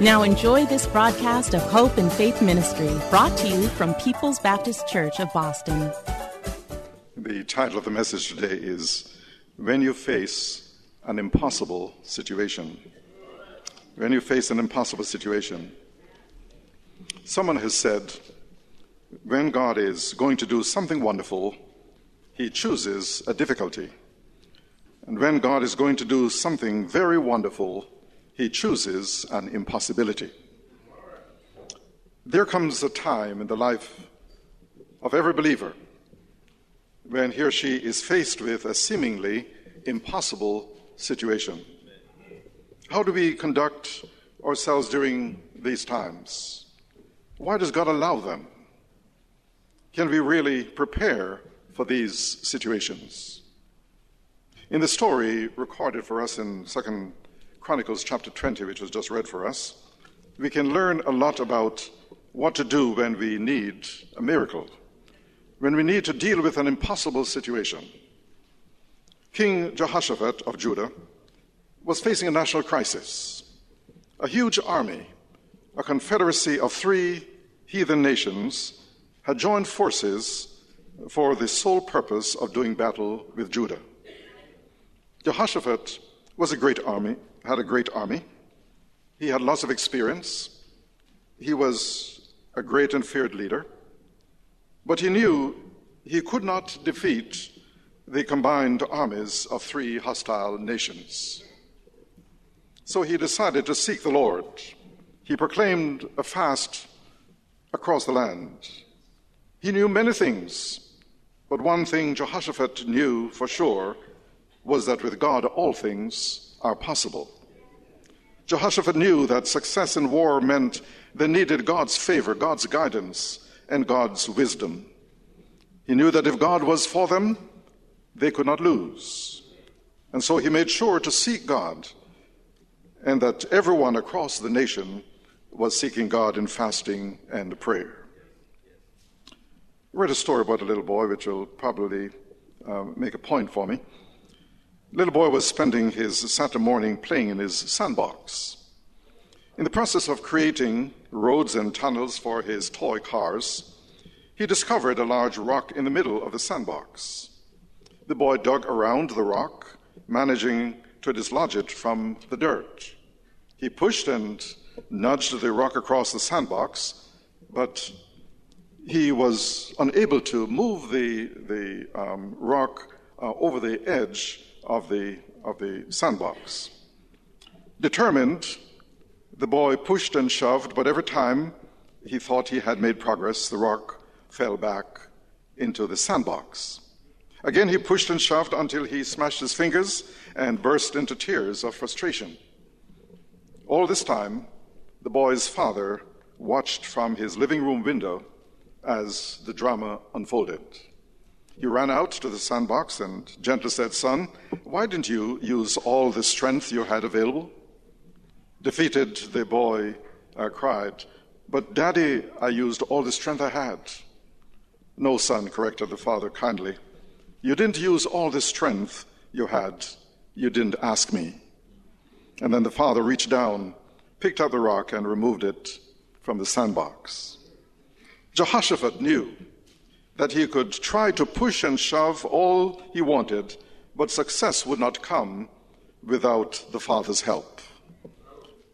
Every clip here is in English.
Now enjoy this broadcast of Hope and Faith Ministry, brought to you from People's Baptist Church of Boston. The title of the message today is When You Face an Impossible Situation. When you face an impossible situation. Someone has said, when God is going to do something wonderful, he chooses a difficulty. And when God is going to do something very wonderful, he chooses an impossibility. There comes a time in the life of every believer when he or she is faced with a seemingly impossible situation. How do we conduct ourselves during these times? Why does God allow them? Can we really prepare for these situations? In the story recorded for us in 2nd Chronicles chapter 20, which was just read for us, we can learn a lot about what to do when we need a miracle, when we need to deal with an impossible situation. King Jehoshaphat of Judah was facing a national crisis. A huge army, a confederacy of three heathen nations, had joined forces for the sole purpose of doing battle with Judah. Jehoshaphat was a great army, had a great army. He had lots of experience. He was a great and feared leader. But he knew he could not defeat the combined armies of three hostile nations. So he decided to seek the Lord. He proclaimed a fast across the land. He knew many things, but one thing Jehoshaphat knew for sure was that with God all things are possible. Jehoshaphat knew that success in war meant they needed God's favor, God's guidance, and God's wisdom. He knew that if God was for them, they could not lose. And so he made sure to seek God, and that everyone across the nation was seeking God in fasting and prayer. I read a story about a little boy, which will probably uh, make a point for me. Little boy was spending his Saturday morning playing in his sandbox. In the process of creating roads and tunnels for his toy cars, he discovered a large rock in the middle of the sandbox. The boy dug around the rock, managing to dislodge it from the dirt. He pushed and nudged the rock across the sandbox, but he was unable to move the, the um, rock uh, over the edge of the, of the sandbox. Determined, the boy pushed and shoved, but every time he thought he had made progress, the rock fell back into the sandbox. Again, he pushed and shoved until he smashed his fingers and burst into tears of frustration. All this time, the boy's father watched from his living room window as the drama unfolded. He ran out to the sandbox and gently said, Son, why didn't you use all the strength you had available? Defeated, the boy uh, cried, But Daddy, I used all the strength I had. No, son, corrected the father kindly. You didn't use all the strength you had. You didn't ask me. And then the father reached down, picked up the rock, and removed it from the sandbox. Jehoshaphat knew that he could try to push and shove all he wanted, but success would not come without the Father's help.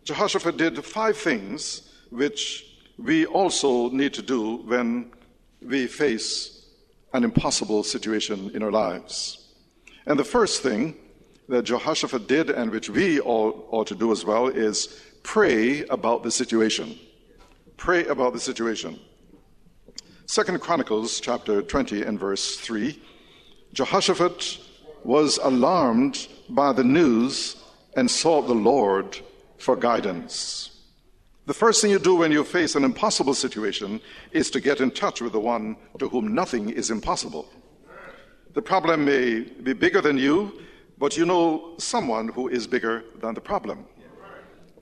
Jehoshaphat did five things which we also need to do when we face an impossible situation in our lives. And the first thing that Jehoshaphat did, and which we all ought to do as well, is pray about the situation. Pray about the situation. Second Chronicles chapter 20 and verse 3 Jehoshaphat was alarmed by the news and sought the Lord for guidance. The first thing you do when you face an impossible situation is to get in touch with the one to whom nothing is impossible. The problem may be bigger than you, but you know someone who is bigger than the problem.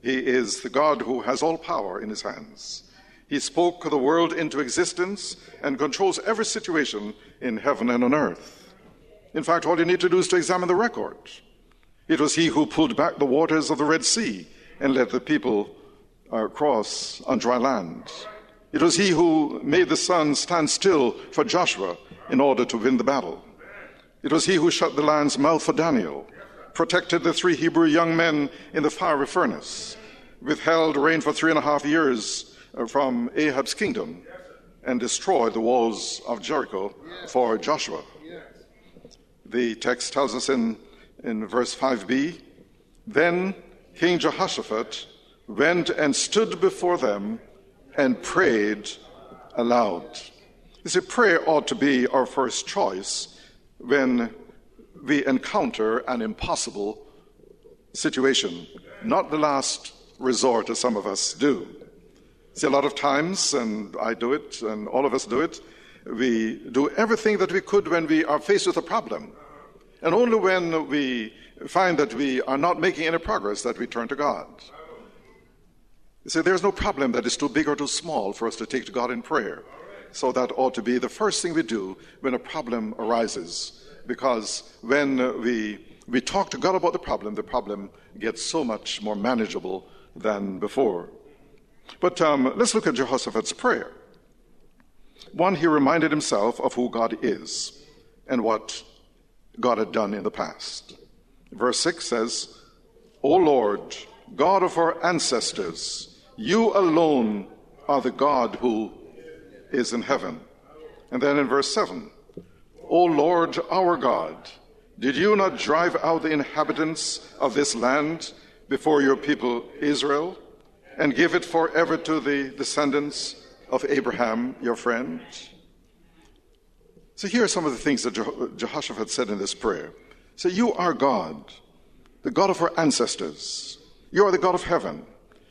He is the God who has all power in his hands. He spoke the world into existence and controls every situation in heaven and on earth. In fact, all you need to do is to examine the record. It was he who pulled back the waters of the Red Sea and let the people uh, cross on dry land. It was he who made the sun stand still for Joshua in order to win the battle. It was he who shut the lion's mouth for Daniel, protected the three Hebrew young men in the fiery furnace, withheld rain for three and a half years from Ahab's kingdom and destroy the walls of Jericho for Joshua. The text tells us in, in verse 5b Then King Jehoshaphat went and stood before them and prayed aloud. You see, prayer ought to be our first choice when we encounter an impossible situation, not the last resort, as some of us do. See, a lot of times, and I do it, and all of us do it, we do everything that we could when we are faced with a problem. And only when we find that we are not making any progress that we turn to God. You see, there's no problem that is too big or too small for us to take to God in prayer. So that ought to be the first thing we do when a problem arises. Because when we, we talk to God about the problem, the problem gets so much more manageable than before. But um, let's look at Jehoshaphat's prayer. One, he reminded himself of who God is and what God had done in the past. Verse 6 says, O Lord, God of our ancestors, you alone are the God who is in heaven. And then in verse 7, O Lord our God, did you not drive out the inhabitants of this land before your people Israel? And give it forever to the descendants of Abraham, your friend? So here are some of the things that Jehoshaphat said in this prayer. Say, so You are God, the God of our ancestors. You are the God of heaven.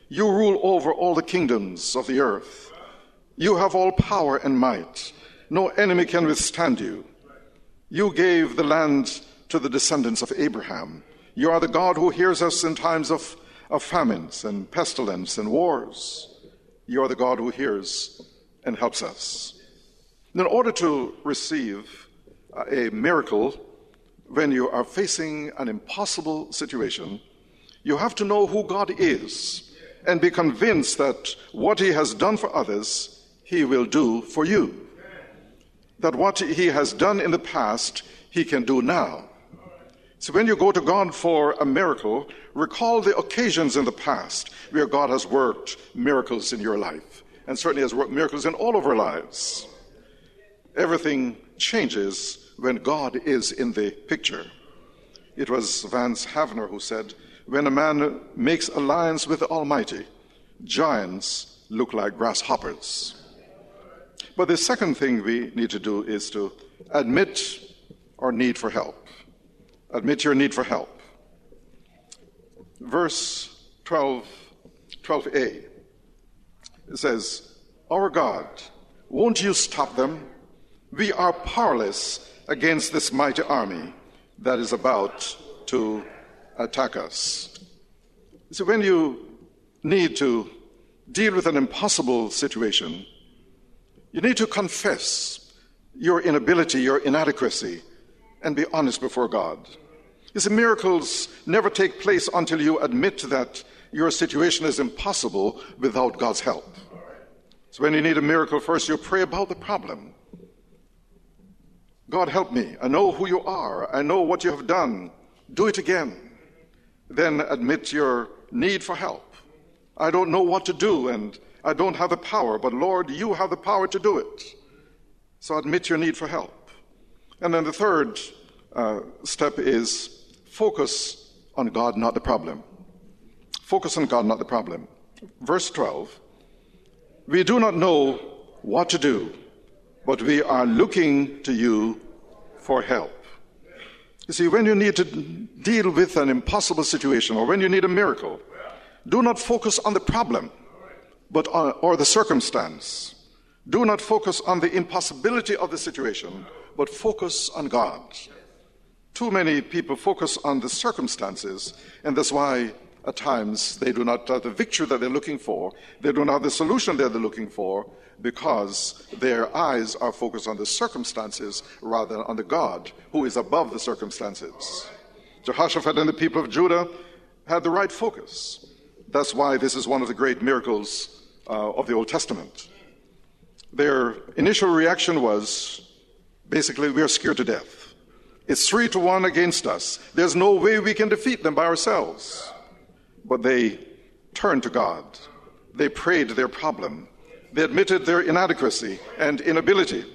You rule over all the kingdoms of the earth. You have all power and might. No enemy can withstand you. You gave the land to the descendants of Abraham. You are the God who hears us in times of of famines and pestilence and wars. You are the God who hears and helps us. In order to receive uh, a miracle when you are facing an impossible situation, you have to know who God is and be convinced that what He has done for others, He will do for you. That what He has done in the past, He can do now. So when you go to God for a miracle, recall the occasions in the past where God has worked miracles in your life, and certainly has worked miracles in all of our lives. Everything changes when God is in the picture. It was Vance Havner who said, When a man makes alliance with the Almighty, giants look like grasshoppers. But the second thing we need to do is to admit our need for help. Admit your need for help. Verse 12, 12a, it says, Our God, won't you stop them? We are powerless against this mighty army that is about to attack us. So when you need to deal with an impossible situation, you need to confess your inability, your inadequacy, and be honest before God. You see, miracles never take place until you admit that your situation is impossible without God's help. So when you need a miracle, first you pray about the problem. God, help me. I know who you are. I know what you have done. Do it again. Then admit your need for help. I don't know what to do, and, I don't have the power, but Lord, you have the power to do it. So admit your need for help. And then the third uh, step is focus on God, not the problem. Focus on God, not the problem. Verse 12 We do not know what to do, but we are looking to you for help. You see, when you need to deal with an impossible situation or when you need a miracle, do not focus on the problem but on, or the circumstance. Do not focus on the impossibility of the situation, but focus on God. Too many people focus on the circumstances, and that's why at times they do not have the victory that they're looking for. They do not have the solution that they're looking for because their eyes are focused on the circumstances rather than on the God who is above the circumstances. Jehoshaphat and the people of Judah had the right focus. That's why this is one of the great miracles uh, of the Old Testament. Their initial reaction was basically, we are scared to death. It's three to one against us. There's no way we can defeat them by ourselves. But they turned to God. They prayed their problem. They admitted their inadequacy and inability.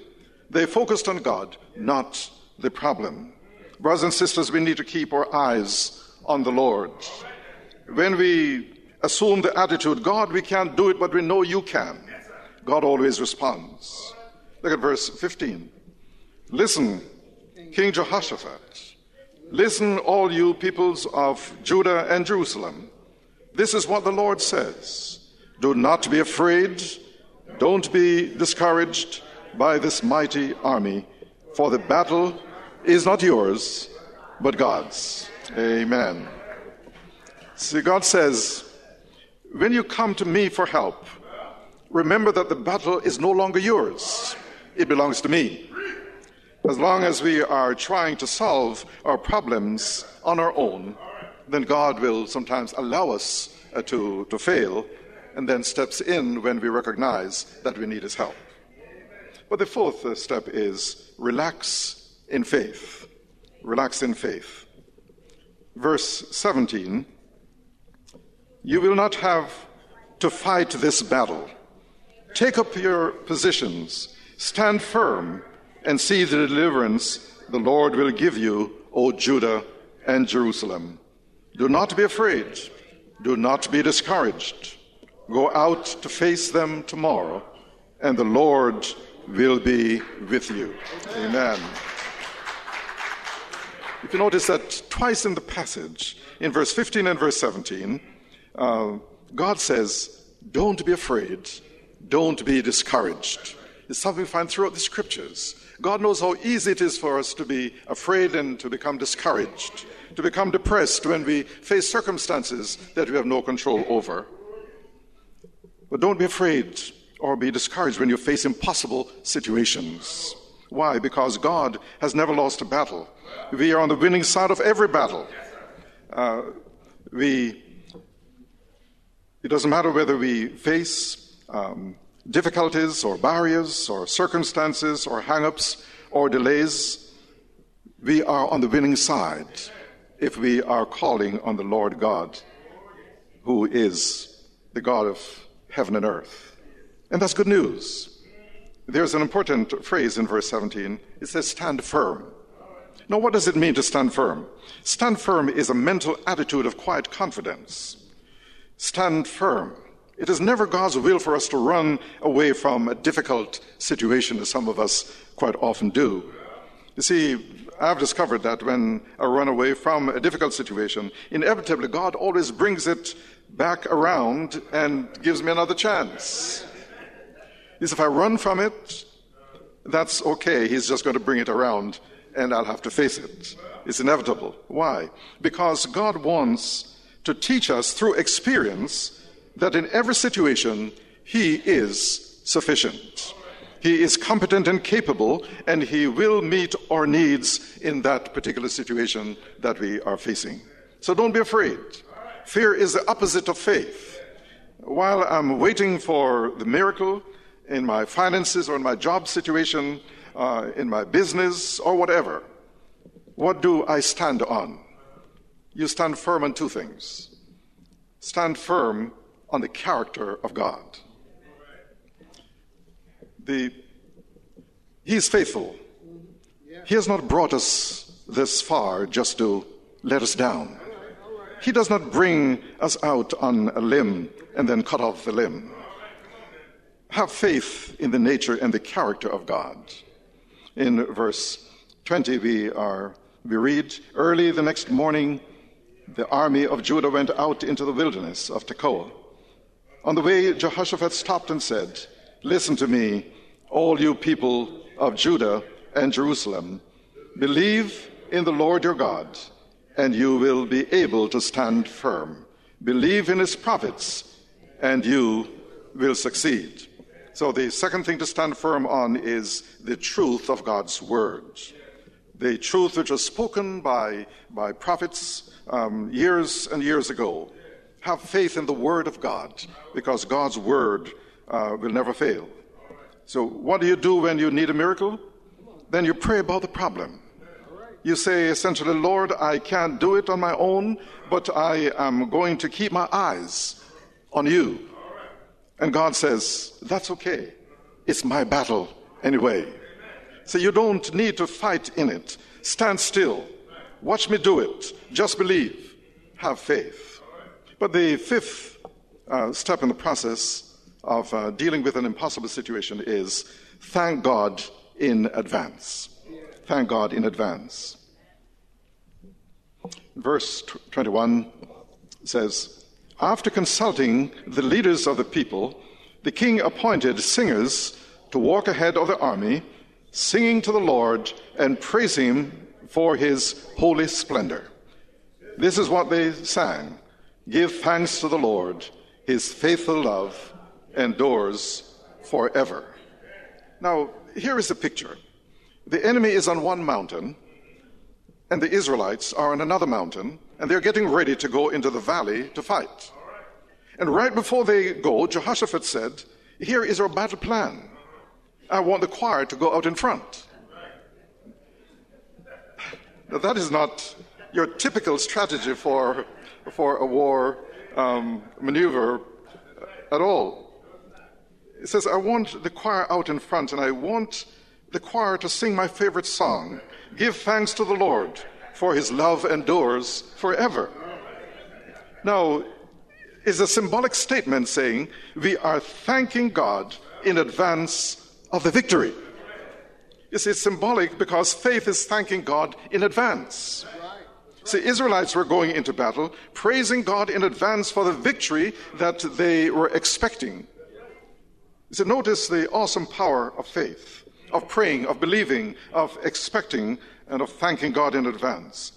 They focused on God, not the problem. Brothers and sisters, we need to keep our eyes on the Lord. When we assume the attitude, God, we can't do it, but we know you can, God always responds. Look at verse 15. Listen, King Jehoshaphat. Listen, all you peoples of Judah and Jerusalem. This is what the Lord says Do not be afraid don't be discouraged by this mighty army, for the battle is not yours, but God's. Amen. See, God says, when you come to me for help, remember that the battle is no longer yours, it belongs to me. As long as we are trying to solve our problems on our own, then God will sometimes allow us uh, to, to fail and then steps in when we recognize that we need his help. But the fourth uh, step is relax in faith. Relax in faith. Verse 17 You will not have to fight this battle. Take up your positions, stand firm, and see the deliverance the Lord will give you, O Judah and Jerusalem. Do not be afraid, do not be discouraged. Go out to face them tomorrow, and the Lord will be with you. Amen. If you notice that twice in the passage, in verse 15 and verse 17, uh, God says, Don't be afraid, don't be discouraged. It's something we find throughout the scriptures. God knows how easy it is for us to be afraid and to become discouraged, to become depressed when we face circumstances that we have no control over. But don't be afraid or be discouraged when you face impossible situations. Why? Because God has never lost a battle. We are on the winning side of every battle. Uh, we, it doesn't matter whether we face um, difficulties or barriers or circumstances or hang ups or delays, we are on the winning side if we are calling on the Lord God, who is the God of heaven and earth. And that's good news. There's an important phrase in verse 17. It says, stand firm. Now, what does it mean to stand firm? Stand firm is a mental attitude of quiet confidence. Stand firm. It is never God's will for us to run away from a difficult situation, as some of us quite often do. You see, I've discovered that when I run away from a difficult situation, inevitably God always brings it back around and gives me another chance. Is if I run from it, that's okay. He's just going to bring it around and I'll have to face it. It's inevitable. Why? Because God wants to teach us through experience that in every situation, He is sufficient. He is competent and capable, and He will meet our needs in that particular situation that we are facing. So don't be afraid. Fear is the opposite of faith. While I'm waiting for the miracle in my finances or in my job situation, uh, in my business or whatever, what do I stand on? You stand firm on two things stand firm on the character of God. The, he is faithful. He has not brought us this far just to let us down. He does not bring us out on a limb and then cut off the limb. Have faith in the nature and the character of God. In verse 20, we, are, we read, Early the next morning, the army of Judah went out into the wilderness of Tekoa. On the way, Jehoshaphat stopped and said, Listen to me, all you people of Judah and Jerusalem. Believe in the Lord your God, and you will be able to stand firm. Believe in his prophets, and you will succeed. So, the second thing to stand firm on is the truth of God's word. The truth which was spoken by, by prophets um, years and years ago. Have faith in the word of God, because God's word uh, will never fail. So, what do you do when you need a miracle? Then you pray about the problem. You say essentially, Lord, I can't do it on my own, but I am going to keep my eyes on you. And God says, That's okay. It's my battle anyway. So you don't need to fight in it. Stand still. Watch me do it. Just believe. Have faith. But the fifth uh, step in the process of uh, dealing with an impossible situation is thank God in advance. Thank God in advance. Verse 21 says, after consulting the leaders of the people, the king appointed singers to walk ahead of the army, singing to the Lord and praising him for his holy splendor. This is what they sang Give thanks to the Lord, his faithful love endures forever. Now, here is a picture the enemy is on one mountain, and the Israelites are on another mountain, and they're getting ready to go into the valley to fight. And right before they go, Jehoshaphat said, Here is our battle plan. I want the choir to go out in front. Now, that is not your typical strategy for, for a war um, maneuver at all. It says, I want the choir out in front, and I want the choir to sing my favorite song Give thanks to the Lord, for his love endures forever. Now, is a symbolic statement saying we are thanking God in advance of the victory. You see, it's symbolic because faith is thanking God in advance. See, Israelites were going into battle praising God in advance for the victory that they were expecting. So notice the awesome power of faith, of praying, of believing, of expecting, and of thanking God in advance.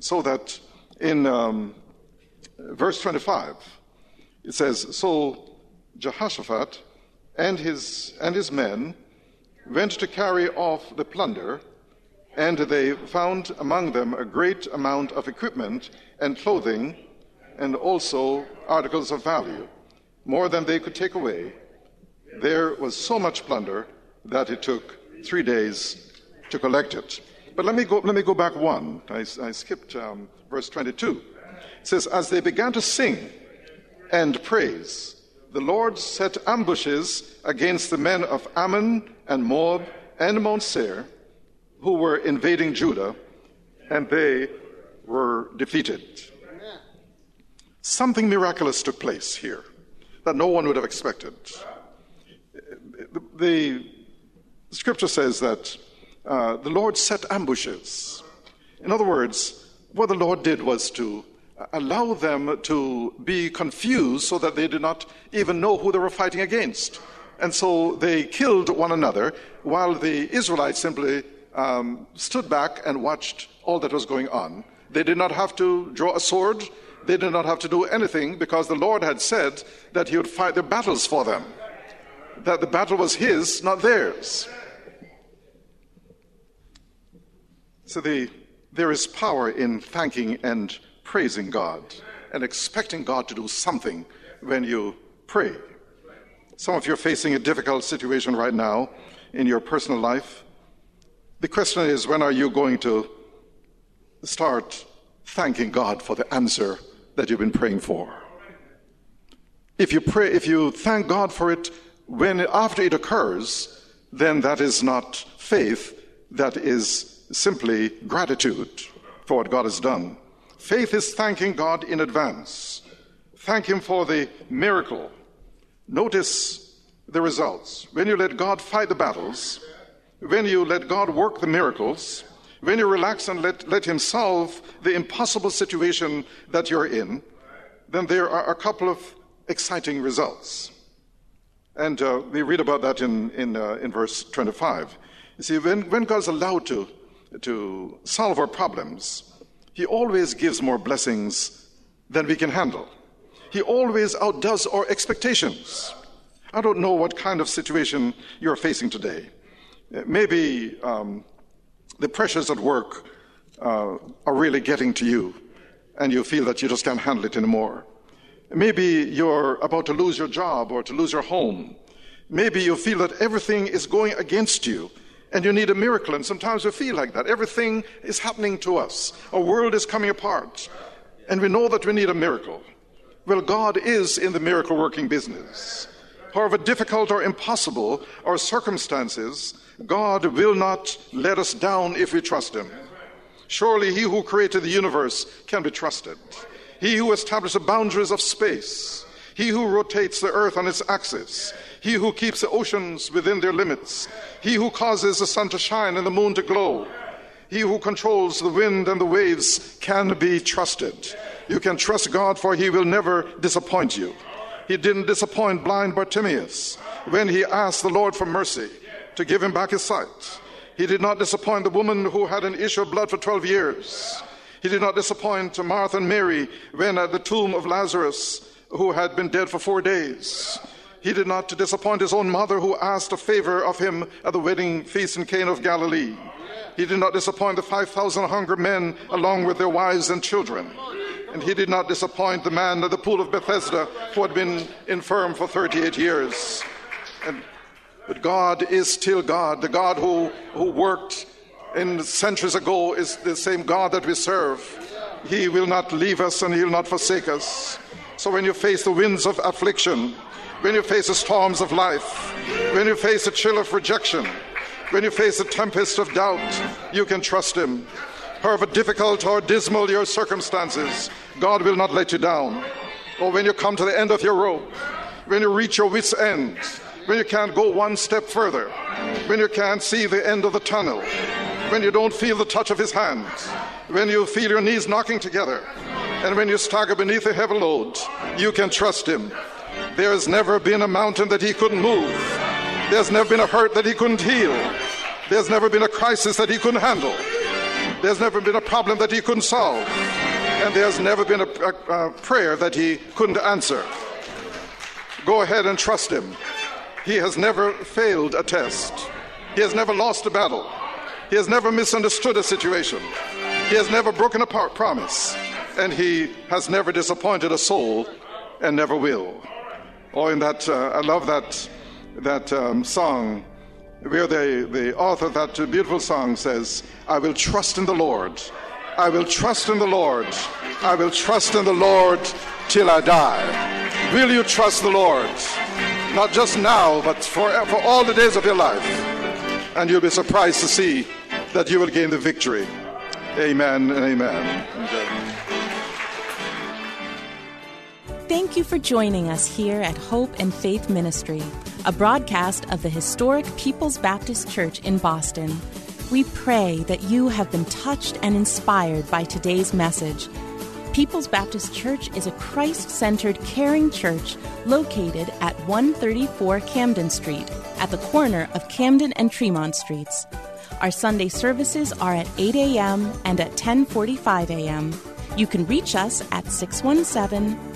So that in um, verse 25, it says, So Jehoshaphat and his, and his men went to carry off the plunder, and they found among them a great amount of equipment and clothing, and also articles of value, more than they could take away. There was so much plunder that it took three days to collect it. But let me go, let me go back one. I, I skipped um, verse 22. It says, As they began to sing and praise, the Lord set ambushes against the men of Ammon and Moab and Mount Seir who were invading Judah, and they were defeated. Something miraculous took place here that no one would have expected. The, scripture says that uh, the Lord set ambushes. In other words, what the Lord did was to allow them to be confused so that they did not even know who they were fighting against. And so they killed one another while the Israelites simply um, stood back and watched all that was going on. They did not have to draw a sword, they did not have to do anything because the Lord had said that He would fight their battles for them, that the battle was His, not theirs. So the, there is power in thanking and praising God and expecting God to do something when you pray. Some of you are facing a difficult situation right now in your personal life. The question is when are you going to start thanking God for the answer that you've been praying for? If you pray, if you thank God for it when after it occurs, then that is not faith, that is simply gratitude for what God has done. Faith is thanking God in advance. Thank Him for the miracle. Notice the results. When you let God fight the battles, when you let God work the miracles, when you relax and let, let Him solve the impossible situation that you're in, then there are a couple of exciting results. And uh, we read about that in, in, uh, in verse 25. You see, when, when God's allowed to, to solve our problems, He always gives more blessings than we can handle. He always outdoes our expectations. I don't know what kind of situation you're facing today. Maybe um, the pressures at work uh, are really getting to you, and you feel that you just can't handle it anymore. Maybe you're about to lose your job or to lose your home. Maybe you feel that everything is going against you and you need a miracle. And sometimes we feel like that. Everything is happening to us. Our world is coming apart. And we know that we need a miracle. Well, God is in the miracle working business. However difficult or impossible our circumstances, God will not let us down if we trust Him. Surely He who created the universe can be trusted. He who established the boundaries of space, he who rotates the earth on its axis, he who keeps the oceans within their limits, he who causes the sun to shine and the moon to glow, he who controls the wind and the waves can be trusted. You can trust God, for he will never disappoint you. He didn't disappoint blind Bartimaeus when he asked the Lord for mercy to give him back his sight. He did not disappoint the woman who had an issue of blood for 12 years. He did not disappoint Martha and Mary when at the tomb of Lazarus, who had been dead for four days. He did not disappoint his own mother, who asked a favor of him at the wedding feast in Cana of Galilee. He did not disappoint the 5,000 hungry men along with their wives and children. And he did not disappoint the man at the pool of Bethesda who had been infirm for 38 years. And, but God is still God. The God who, who worked in centuries ago is the same God that we serve. He will not leave us and He will not forsake us. So when you face the winds of affliction, when you face the storms of life, when you face the chill of rejection, when you face a tempest of doubt, you can trust Him. However difficult or dismal your circumstances, God will not let you down. Or when you come to the end of your rope, when you reach your wits' end, when you can't go one step further, when you can't see the end of the tunnel, when you don't feel the touch of His hand, when you feel your knees knocking together, and when you stagger beneath a heavy load, you can trust Him. There has never been a mountain that He couldn't move. There's never been a hurt that He couldn't heal. There's never been a crisis that He couldn't handle. There's never been a problem that He couldn't solve. And there's never been a, a, a prayer that He couldn't answer. Go ahead and trust Him. He has never failed a test. He has never lost a battle. He has never misunderstood a situation. He has never broken a promise. And he has never disappointed a soul and never will. Oh, in that, uh, I love that, that um, song where the, the author of that beautiful song says, I will trust in the Lord. I will trust in the Lord. I will trust in the Lord till I die. Will you trust the Lord? Not just now, but for, for all the days of your life. And you'll be surprised to see that you will gain the victory. Amen and amen. Thank you for joining us here at Hope and Faith Ministry, a broadcast of the historic People's Baptist Church in Boston. We pray that you have been touched and inspired by today's message. People's Baptist Church is a Christ centered, caring church located at 134 Camden Street, at the corner of Camden and Tremont Streets. Our Sunday services are at 8 a.m. and at 10:45 a.m. You can reach us at 617